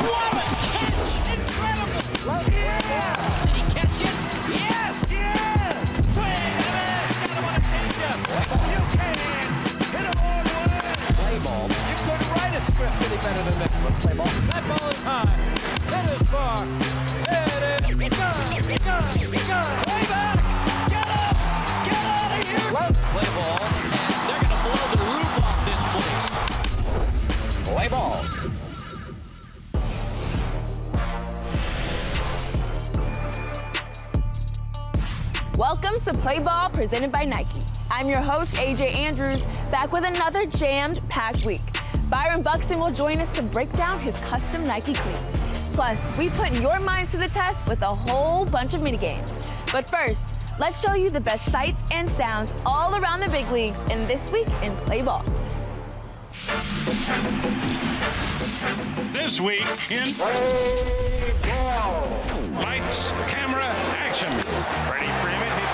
What a catch! Incredible! Yeah! Did he catch it? Yes! Yeah! Swing and a miss. Got him on a changeup. You can hit a home run. Play ball. You couldn't write a script any better than that. Let's play ball. That ball is high. It is far. It is gone. Gone. Gone. Way back. Get up. Get out of here. Let's play ball. And they're going to blow the roof off this place. Play ball. Welcome to Play Ball presented by Nike. I'm your host, AJ Andrews, back with another jammed packed week. Byron Buxton will join us to break down his custom Nike cleats. Plus, we put your minds to the test with a whole bunch of mini games. But first, let's show you the best sights and sounds all around the big leagues in this week in Play Ball. This week in Play Ball. Lights, Camera, Action. Freddie Freeman hits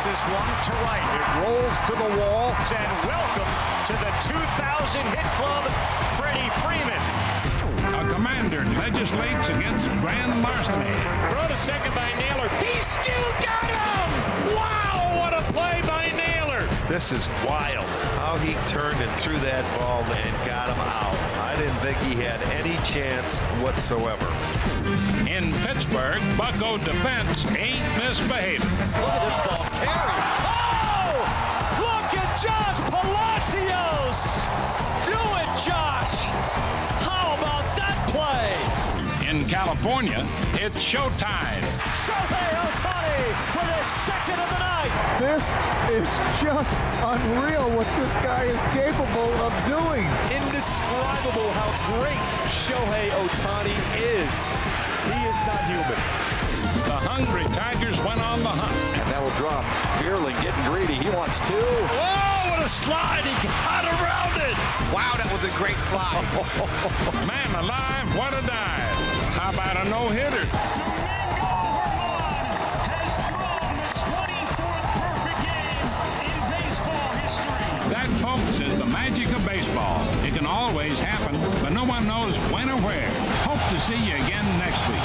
this one to right. It rolls to the wall. And welcome to the 2000 Hit Club, Freddie Freeman. A commander legislates against grand larceny. Throw to second by Naylor. He still got him! Wow, what a play by Naylor! This is wild how he turned and threw that ball and got him out. I didn't think he had any chance whatsoever. In Pittsburgh, Bucco defense ain't misbehaving. Look at this ball carry. Oh! Look at Josh Palacios! Do it, Josh! How about that play? In California, it's showtime. Shohei Ohtani for the second of the night! This is just unreal what this guy is capable of doing. Indescribable how great Shohei Ohtani is. He is not human. The hungry Tigers went on the hunt. And that will drop. Beerling getting greedy. He wants two. Oh, what a slide! He got around it. Wow, that was a great slide. Man alive, what a dive! How about a no-hitter? Domingo Germán has thrown the 24th perfect game in baseball history. That, folks, is the magic of baseball. It can always happen, but no one knows when or where. Hope to see you again next week.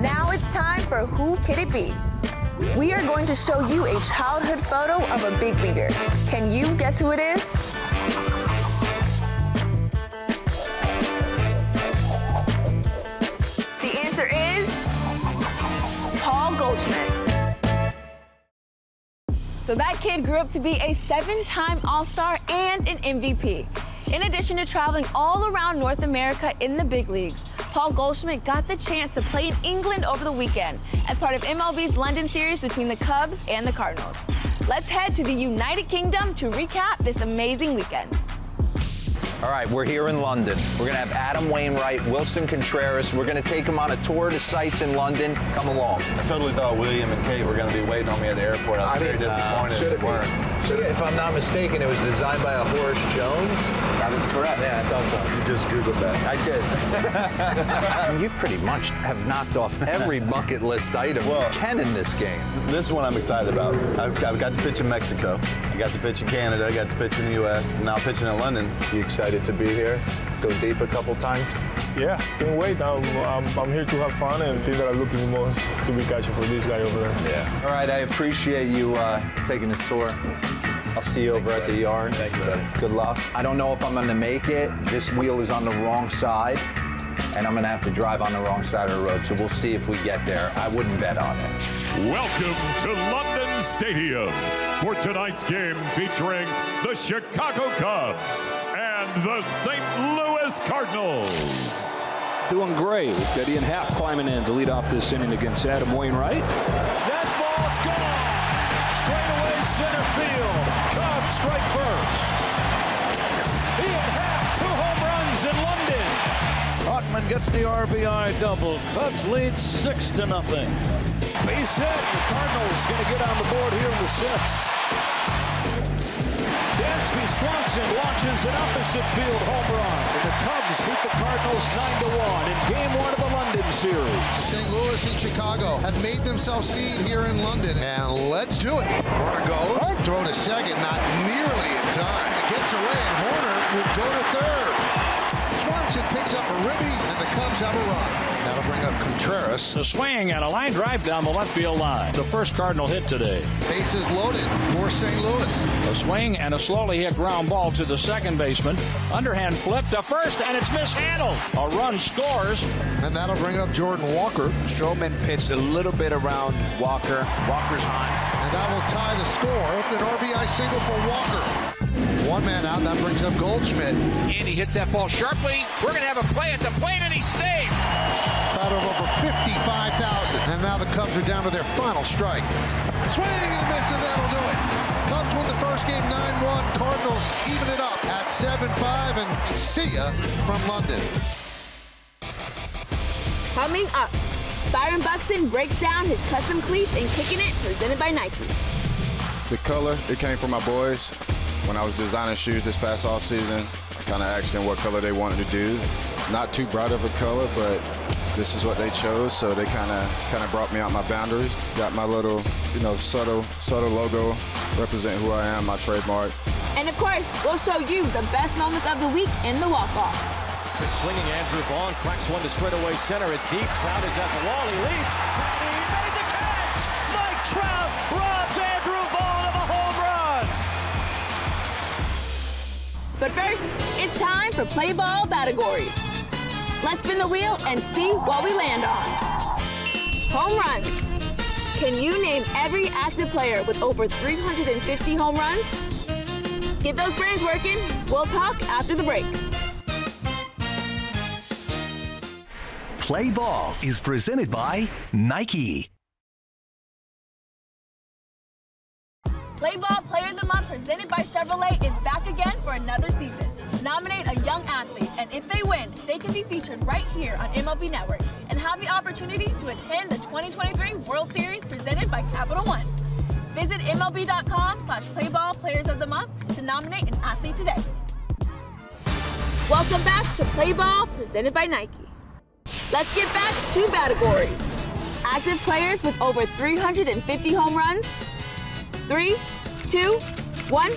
Now it's time for Who Could It Be? We are going to show you a childhood photo of a big leaguer. Can you guess who it is? So that kid grew up to be a seven time All Star and an MVP. In addition to traveling all around North America in the big leagues, Paul Goldschmidt got the chance to play in England over the weekend as part of MLB's London series between the Cubs and the Cardinals. Let's head to the United Kingdom to recap this amazing weekend. All right, we're here in London. We're going to have Adam Wainwright, Willson Contreras. We're going to take them on a tour to the sites in London. Come along. I totally thought William and Kate were going to be waiting on me at the airport. I was very uh, disappointed. should they it be? weren't. If I'm not mistaken, it was designed by a Horace Jones. That is correct. Yeah, I thought so. You just Googled that. I did. I mean, you pretty much have knocked off every bucket list item Well- you can in this game. This one I'm excited about. I've, I've got to pitch in Mexico. I got to pitch in Canada. I got to pitch in the U.S. Now pitching in London. You excited to be here? Go deep a couple times? Yeah, can't wait. I'm, I'm, I'm here to have fun and think that I'm looking more to be catching for this guy over there. Yeah. All right, I appreciate you uh, taking the tour. I'll see you over at the yarn. Thank you, buddy. Good luck. I don't know if I'm going to make it. This wheel is on the wrong side, and I'm going to have to drive on the wrong side of the road. So we'll see if we get there. I wouldn't bet on it. Welcome to London Stadium for tonight's game featuring the Chicago Cubs and the St. Louis Cardinals. Doing great with and Happ climbing in to lead off this inning against Adam Wainwright. That ball's gone. Straight away center field. Strike first. Ian Happ, two home runs in London. Hockman gets the RBI double. Cubs lead six to nothing. Base hit. The Cardinals going to get on the board here in the sixth. Dansby Swanson launches an opposite field home run. And the Cubs beat the Cardinals 9 to 1 in game one of the London series. St. Louis and Chicago have made themselves seen here in London. And let's do it. Runner goes, throw to second, not nearly in time. Gets away, and Hoerner will go to third. Swung a Ribby, and the Cubs have a run. That'll bring up Contreras. The swing and a line drive down the left field line. The first Cardinal hit today. Bases loaded for St. Louis. A swing and a slowly hit ground ball to the second baseman. Underhand flip to first, and it's mishandled. A run scores. And that'll bring up Jordan Walker. Stroman pitched a little bit around Walker. Walker's high. And that will tie the score. An RBI single for Walker. One man out, that brings up Goldschmidt. And he hits that ball sharply. We're going to have a play at the plate, and he's safe. Crowd of over 55,000. And now the Cubs are down to their final strike. Swing and a miss, and that'll do it. Cubs win the first game 9-1. Cardinals even it up at 7-5. And see ya from London. Coming up, Byron Buxton breaks down his custom cleats and kicking it presented by Nike. The color, it came from my boys. When I was designing shoes this past off season, I kind of asked them what color they wanted to do. Not too bright of a color, but this is what they chose, so they kind of kind of brought me out my boundaries. Got my little, you know, subtle subtle logo, represent who I am, my trademark. And of course, we'll show you the best moments of the week in the walk-off. Been swinging Andrew Vaughn, cracks one to straightaway center. It's deep. Trout is at the wall. He leaps. He made the catch. Mike Trout robs But first, it's time for play ball categories. Let's spin the wheel and see what we land on. Home runs. Can you name every active player with over 350 home runs? Get those brains working. We'll talk after the break. Play Ball is presented by Nike. Play Ball Player of the Month presented by Chevrolet another season. Nominate a young athlete, and if they win, they can be featured right here on MLB Network and have the opportunity to attend the 2023 World Series presented by Capital One. Visit MLB.com slash Playball Players of the Month to nominate an athlete today. Welcome back to Play Ball presented by Nike. Let's get back to categories. Active players with over 350 home runs. Three, two, one.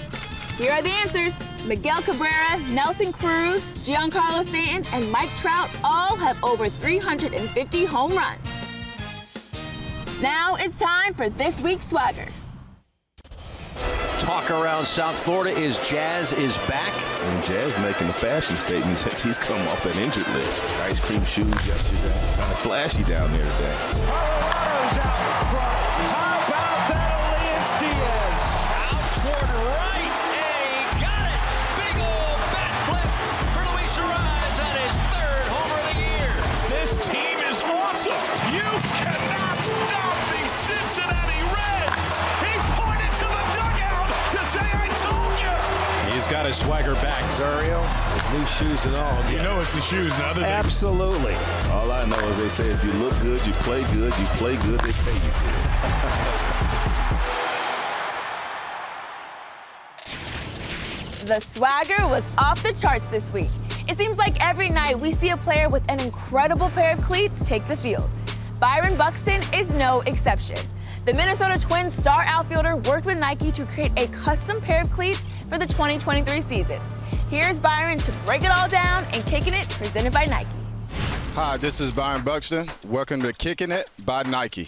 Here are the answers. Miguel Cabrera, Nelson Cruz, Giancarlo Stanton, and Mike Trout all have over 350 home runs. Now it's time for this week's swagger. Talk around South Florida is Jazz is back. And Jazz making a fashion statement since he's come off that injured list. Ice cream shoes yesterday. Kind of flashy down there today. Oh, oh, oh, got his swagger back. Zario, with new shoes and all. You know it's the shoes now. doesn't it? Absolutely. All I know is they say if you look good, you play good, you play good, they pay you good. The swagger was off the charts this week. It seems like every night we see a player with an incredible pair of cleats take the field. Byron Buxton is no exception. The Minnesota Twins star outfielder worked with Nike to create a custom pair of cleats for the 2023 season. Here's Byron to break it all down and kicking it presented by Nike. Hi, this is Byron Buxton. Welcome to Kicking It by Nike.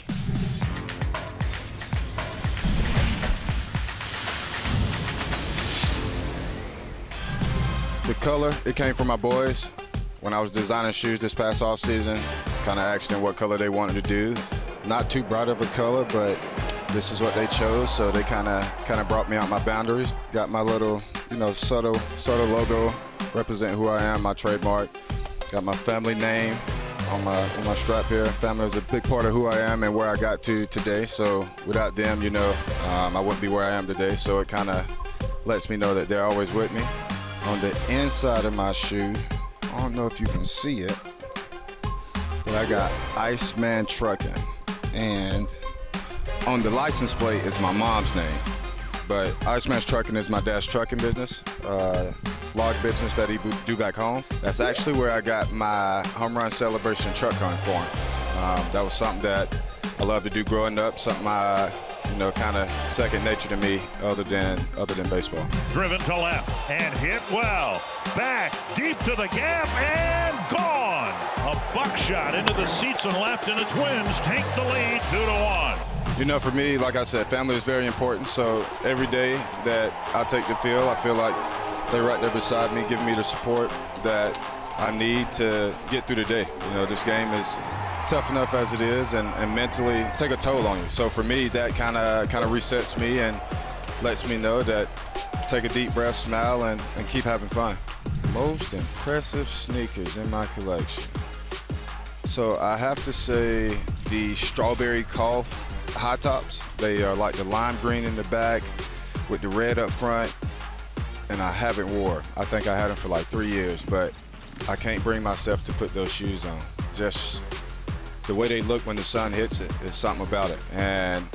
The color, it came from my boys. When I was designing shoes this past off season, kind of them what color they wanted to do. Not too bright of a color, but this is what they chose, so they kind of kind of brought me out my boundaries. Got my little, you know, subtle subtle logo, represent who I am, my trademark. Got my family name on my on my strap here. Family is a big part of who I am and where I got to today. So without them, you know, um, I wouldn't be where I am today. So it kind of lets me know that they're always with me. On the inside of my shoe, I don't know if you can see it, but I got Iceman Trucking, and on the license plate is my mom's name. But Ice Iceman's Trucking is my dad's trucking business, uh, log business that he do back home. That's actually where I got my home run celebration truck run for him. Um, that was something that I loved to do growing up, something I, you know, kind of second nature to me, other than other than baseball. Driven to left and hit well. Back deep to the gap and gone. A buckshot into the seats and left, and the Twins take the lead two to one. You know, for me, like I said, family is very important. So every day that I take the field, I feel like they're right there beside me, giving me the support that I need to get through the day. You know, this game is tough enough as it is, and, and mentally take a toll on you. So for me, that kind of kind of resets me and lets me know that take a deep breath, smile, and, and keep having fun. Most impressive sneakers in my collection. So I have to say the strawberry cough high tops. They are like the lime green in the back with the red up front. And I haven't wore. I think I had them for like three years, but I can't bring myself to put those shoes on. Just the way they look when the sun hits it is something about it. And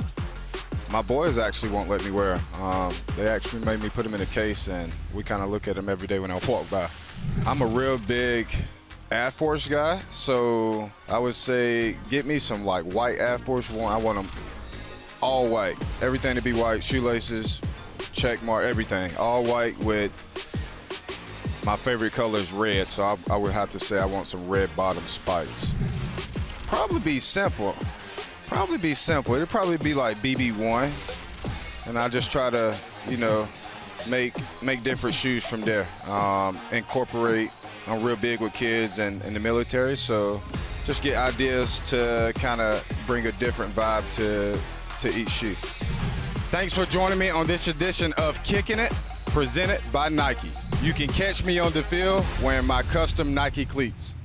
my boys actually won't let me wear them. Um, they actually made me put them in a case, and we kind of look at them every day when I walk by. I'm a real big Air Force guy, so I would say get me some like white Air Force One. I want them all white, everything to be white, shoelaces, check mark, everything, all white with my favorite color is red, so I, I would have to say I want some red bottom spikes. Probably be simple. Probably be simple. It'd probably be like BB1, and I just try to, you know, make make different shoes from there. Um, incorporate. I'm real big with kids and in the military, so just get ideas to kind of bring a different vibe to to each shoe. Thanks for joining me on this edition of Kicking It, presented by Nike. You can catch me on the field wearing my custom Nike cleats.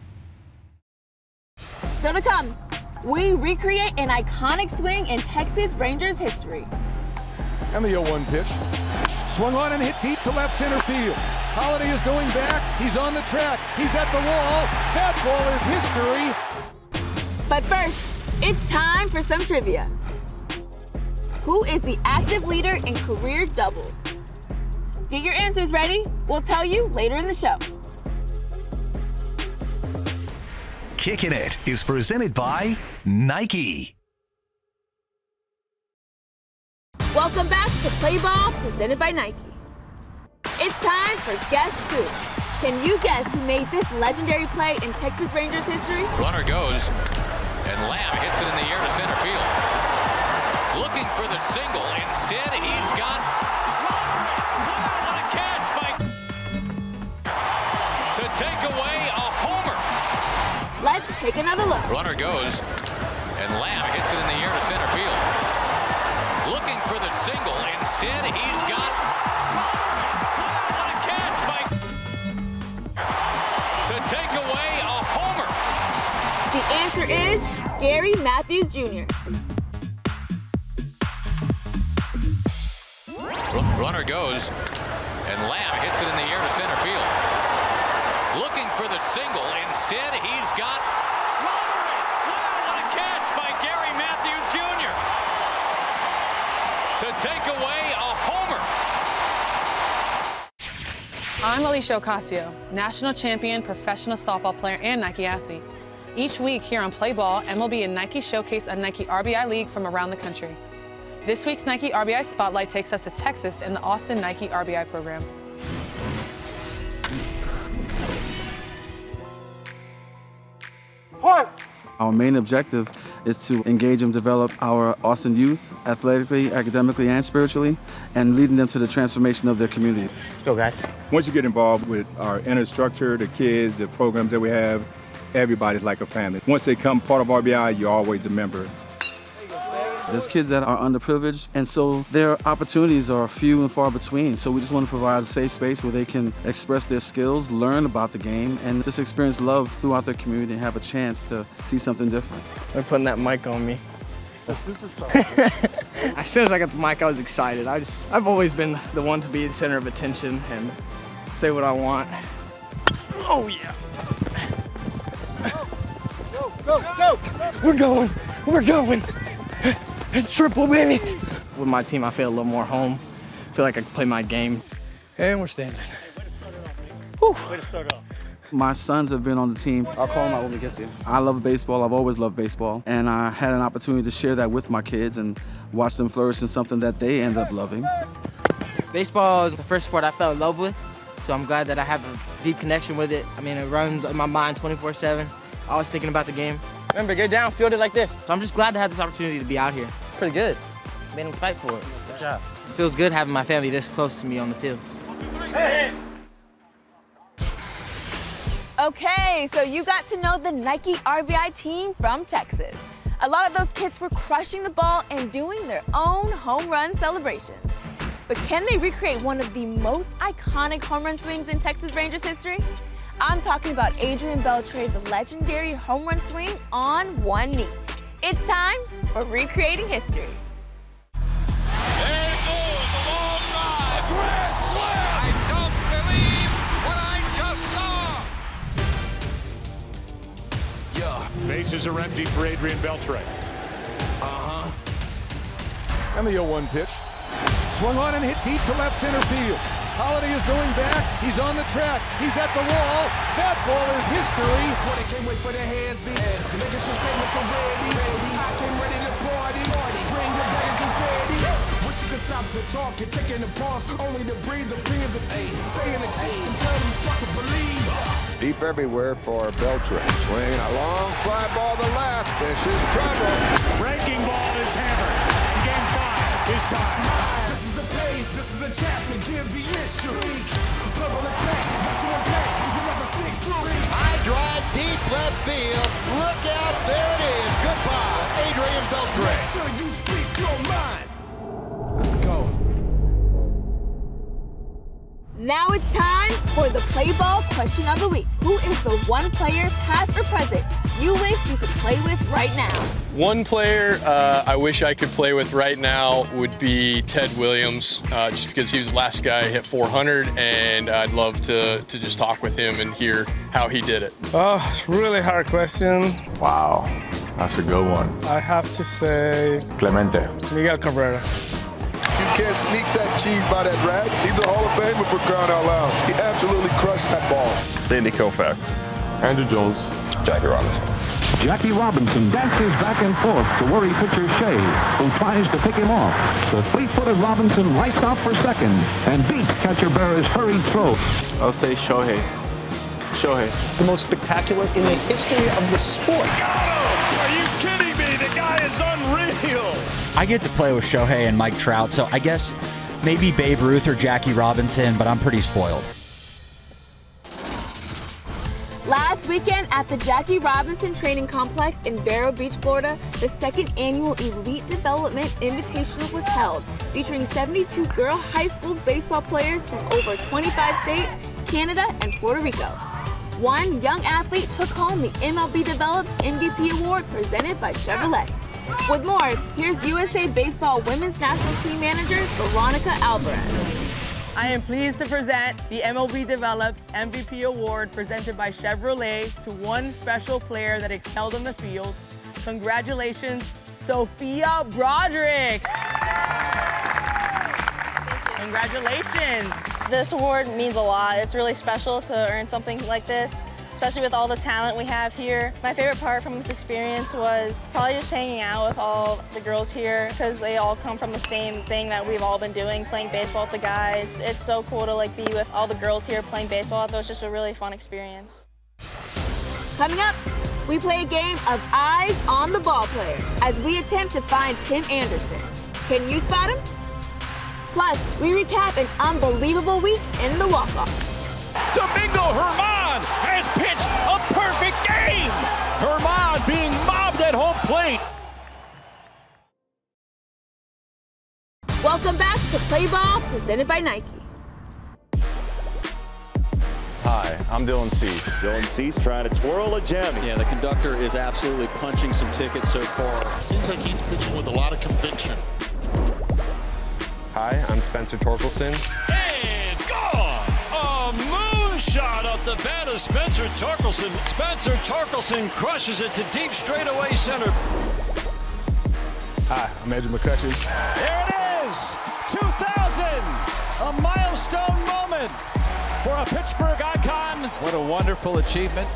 So to come, we recreate an iconic swing in Texas Rangers history. And the 0-1 pitch. Swung on and hit deep to left center field. Holliday is going back. He's on the track. He's at the wall. That ball is history. But first, it's time for some trivia. Who is the active leader in career doubles? Get your answers ready. We'll tell you later in the show. Kicking It is presented by Nike. Welcome back to Play Ball, presented by Nike. It's time for Guess Who. Can you guess who made this legendary play in Texas Rangers history? Runner goes, and Lamb hits it in the air to center field. Looking for the single. Instead, he's got what a catch by to take away a homer. Let's take another look. Runner goes, and Lamb hits it in the air to center field. Single. Instead, he's got what a catch by to take away a homer. The answer is Gary Matthews Jr. Runner goes, and Lamb hits it in the air to center field. Looking for the single. Instead, he's got to take away a homer. I'm Aleshia Ocasio, national champion, professional softball player, and Nike athlete. Each week here on Play Ball, MLB and Nike showcase a Nike RBI league from around the country. This week's Nike RBI Spotlight takes us to Texas in the Austin Nike RBI program. Our main objective is to engage and develop our Austin youth athletically, academically, and spiritually, and leading them to the transformation of their community. Let's go, guys. Once you get involved with our inner structure, the kids, the programs that we have, everybody's like a family. Once they come part of RBI, you're always a member. There's kids that are underprivileged, and so their opportunities are few and far between. So we just want to provide a safe space where they can express their skills, learn about the game, and just experience love throughout their community and have a chance to see something different. They're putting that mic on me. as soon as I got the mic, I was excited. I just, I've always been the one to be the center of attention and say what I want. Oh yeah. Go, go! Go. We're going. We're going. It's triple, baby. With my team, I feel a little more home. I feel like I can play my game. And we're standing. Way to start off. My sons have been on the team. I'll call them out when we get there. I love baseball. I've always loved baseball. And I had an opportunity to share that with my kids and watch them flourish in something that they end up loving. Baseball is the first sport I fell in love with, so I'm glad that I have a deep connection with it. I mean, it runs in my mind 24/7. I I was thinking about the game. Remember, get down, field it like this. So I'm just glad to have this opportunity to be out here. It's pretty good. Made him fight for it. Good job. feels good having my family this close to me on the field. Okay, so you got to know the Nike RBI team from Texas. A lot of those kids were crushing the ball and doing their own home run celebrations. But can they recreate one of the most iconic home run swings in Texas Rangers history? I'm talking about Adrian Beltre's legendary home run swing on one knee. It's time for recreating history. Bases are empty for Adrian Beltre. Uh-huh. And the 0-1 pitch. Swung on and hit deep to left center field. Holliday is going back. He's on the track. He's at the wall. That ball is history. can't wait for the hands in. Making sure statements are ready. I came ready to party. Bring your bag of confetti. Wish you could stop the talk. You're taking the pause. Only to breathe the premiums of tea. Stay in the chase until you start to believe. Deep everywhere for Beltre. Swinging a long fly ball to left. This is trouble. Breaking ball is hammered. Game five is time. This is a page. This is a chapter. Give the. Purple attack. Not to impact. You never stick through. High drive deep left field. Look out. There it is. Goodbye. Adrian Beltre. Make sure you speak your mind. Let's go. Now it's time for the play ball question of the week. Who is the one player, past or present, you wish you could play with right now? One player uh, I wish I could play with right now would be Ted Williams, uh, just because he was the last guy hit 400, and I'd love to, to just talk with him and hear how he did it. Oh, it's a really hard question. Wow, that's a good one. I have to say Clemente. Miguel Cabrera. You can't sneak that cheese by that rag. He's a Hall of Famer for crying out loud. He absolutely crushed that ball. Sandy Koufax. Andruw Jones. Jackie Robinson. Jackie Robinson dances back and forth to worry pitcher Shea, who tries to pick him off. The three-footed Robinson lights out for second and beats catcher Berra's hurried throw. I'll say Shohei. Shohei. The most spectacular in the history of the sport. I get to play with Shohei and Mike Trout, so I guess maybe Babe Ruth or Jackie Robinson, but I'm pretty spoiled. Last weekend at the Jackie Robinson Training Complex in Vero Beach, Florida, the second annual Elite Development Invitational was held, featuring 72 girl high school baseball players from over 25 states, Canada, and Puerto Rico. One young athlete took home the MLB Develops MVP award presented by Chevrolet. With more, here's USA Baseball Women's National Team Manager Veronica Alvarez. I am pleased to present the MLB Develops MVP Award presented by Chevrolet to one special player that excelled on the field. Congratulations, Sophia Broderick. Congratulations. This award means a lot. It's really special to earn something like this, especially with all the talent we have here. My favorite part from this experience was probably just hanging out with all the girls here because they all come from the same thing that we've all been doing, playing baseball with the guys. It's so cool to like be with all the girls here playing baseball. It was just a really fun experience. Coming up, we play a game of eyes on the ball player as we attempt to find Tim Anderson. Can you spot him? Plus, we recap an unbelievable week in the walk-off. Domingo Germán Play Ball, presented by Nike. Hi, I'm Dylan Cease. Dylan Cease trying to twirl a gem. Yeah, the conductor is absolutely punching some tickets so far. Seems like he's pitching with a lot of conviction. Hi, I'm Spencer Torkelson. And gone! A moonshot up the bat of Spencer Torkelson. Spencer Torkelson crushes it to deep straightaway center. Hi, I'm Andrew McCutchen. There it is! 2000! A milestone moment for a Pittsburgh icon. What a wonderful achievement.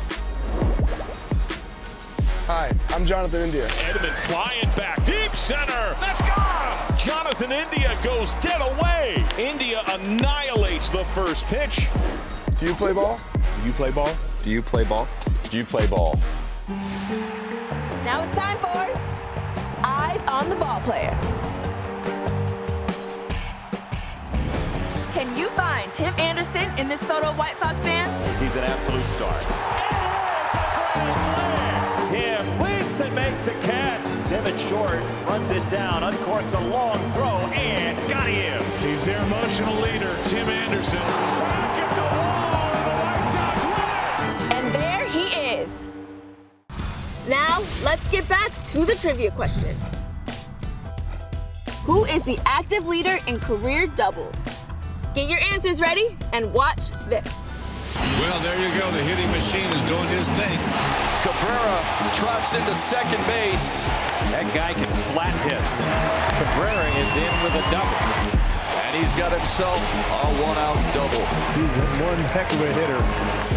Hi, I'm Jonathan India. Edman flying back, deep center. That's gone! Jonathan India goes dead away. India annihilates the first pitch. Do you play ball? Do you play ball? Do you play ball? Do you play ball? Now it's time for Eyes on the Ball Player. Can you find Tim Anderson in this photo of White Sox fans? He's an absolute star. Tim leaps and makes the catch. David Short runs it down, uncorks a long throw, and got him. He's their emotional leader, Tim Anderson. Back at the wall, And there he is. Now, let's get back to the trivia question. Who is the active leader in career doubles? Get your answers ready and watch this. Well, there you go. The hitting machine is doing his thing. Cabrera trots into second base. That guy can flat hit. Cabrera is in with a double. And he's got himself a one-out double. He's one heck of a hitter.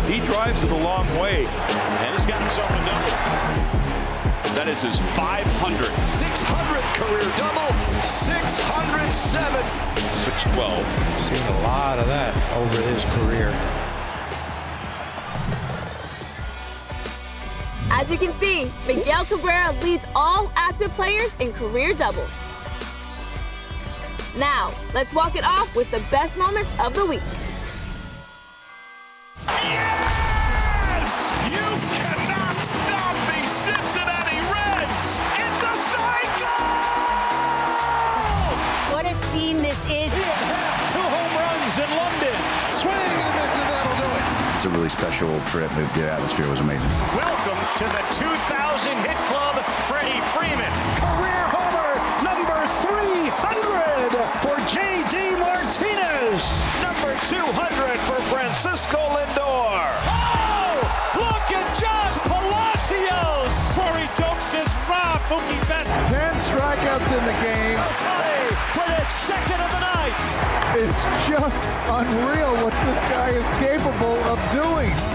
He drives it a long way. And he's got himself a double. That is his 500, 600th career double, 607. 612. Seen a lot of that over his career. As you can see, Miguel Cabrera leads all active players in career doubles. Now, let's walk it off with the best moments of the week. Special trip. The, the atmosphere was amazing. Welcome to the 2000 Hit Club, Freddie Freeman. Career homer number 300 for J.D. Martinez. Number 200 for Francisco Lindor. Oh, look at Josh Palacios. Corey Dopes just robbed Mookie Betts. Ten strikeouts in the game. It's just unreal what this guy is capable of doing.